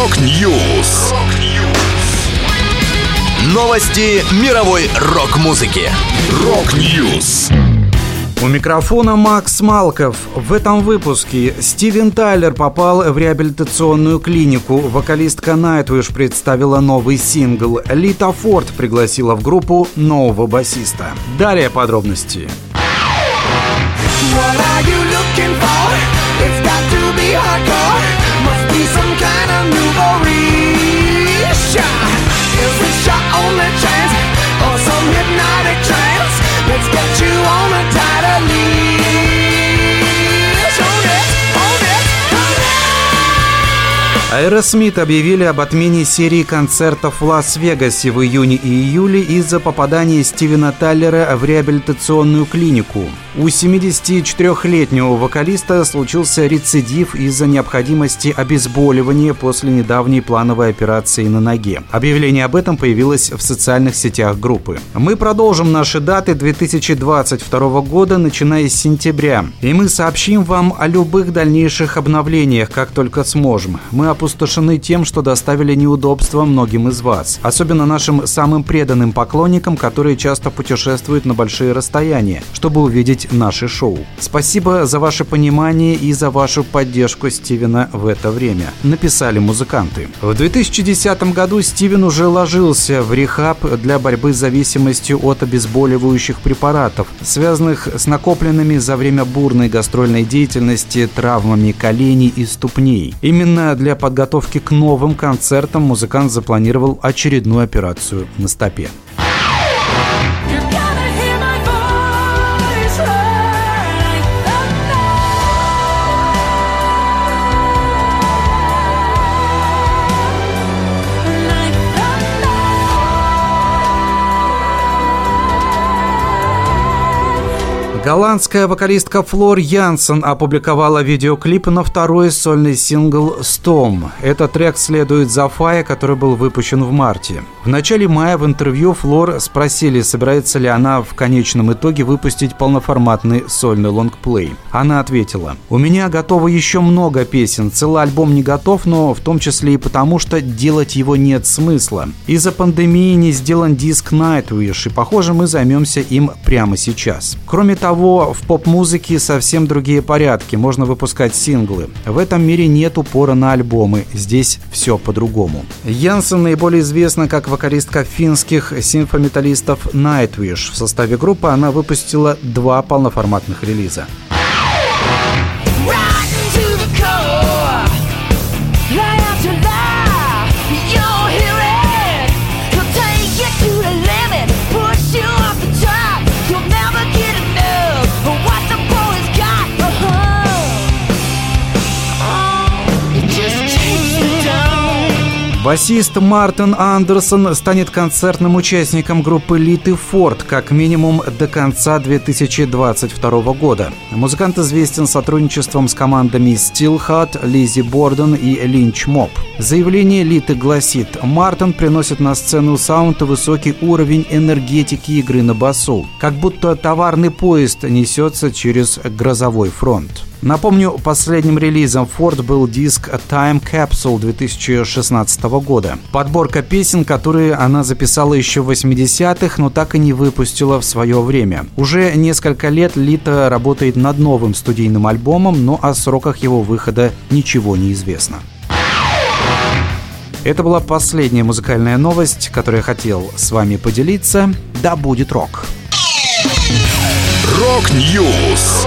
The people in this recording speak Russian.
Rock News. Новости мировой рок-музыки. Rock News. У микрофона Макс Малков. В этом выпуске Стивен Тайлер попал в реабилитационную клинику. Вокалистка Nightwish представила новый сингл. Лита Форд пригласила в группу нового басиста. Далее подробности. What are you looking for? It's got to be hardcore. Aerosmith объявили об отмене серии концертов в Лас-Вегасе в июне и июле из-за попадания Стивена Тайлера в реабилитационную клинику. У 74-летнего вокалиста случился рецидив из-за необходимости обезболивания после недавней плановой операции на ноге. Объявление об этом появилось в социальных сетях группы. Мы продолжим наши даты 2022 года, начиная с сентября. И мы сообщим вам о любых дальнейших обновлениях, как только сможем. Мы опустошены тем, что доставили неудобства многим из вас. Особенно нашим самым преданным поклонникам, которые часто путешествуют на большие расстояния, чтобы увидеть наше шоу. Спасибо за ваше понимание и за вашу поддержку Стивена в это время, написали музыканты. В 2010 году Стивен уже ложился в рехаб для борьбы с зависимостью от обезболивающих препаратов, связанных с накопленными за время бурной гастрольной деятельности травмами коленей и ступней. Именно для подготовки к новым концертам музыкант запланировал очередную операцию на стопе. Голландская вокалистка Флор Янсен опубликовала видеоклип на второй сольный сингл «Storm». Этот трек следует за Фая, который был выпущен в марте. В начале мая в интервью Флор спросили, собирается ли она в конечном итоге выпустить полноформатный сольный лонгплей. Она ответила, «У меня готово еще много песен, целый альбом не готов, но в том числе и потому, что делать его нет смысла. Из-за пандемии не сделан диск Nightwish, и похоже мы займемся им прямо сейчас. Кроме того, того, в поп-музыке совсем другие порядки, можно выпускать синглы. В этом мире нет упора на альбомы, здесь все по-другому. Янсен наиболее известна как вокалистка финских симфометалистов Nightwish. В составе группы она выпустила два полноформатных релиза. Басист Мартин Андерсон станет концертным участником группы Литы Форд как минимум до конца 2022 года. Музыкант известен сотрудничеством с командами Steelheart, Лизи Борден и Линч Моб. Заявление Литы гласит, Мартин приносит на сцену саунд и высокий уровень энергетики игры на басу, как будто товарный поезд несется через грозовой фронт. Напомню, последним релизом Ford был диск Time Capsule 2016 года. Подборка песен, которые она записала еще в 80-х, но так и не выпустила в свое время. Уже несколько лет Лита работает над новым студийным альбомом, но о сроках его выхода ничего не известно. Это была последняя музыкальная новость, которую я хотел с вами поделиться. Да будет рок! Rock News!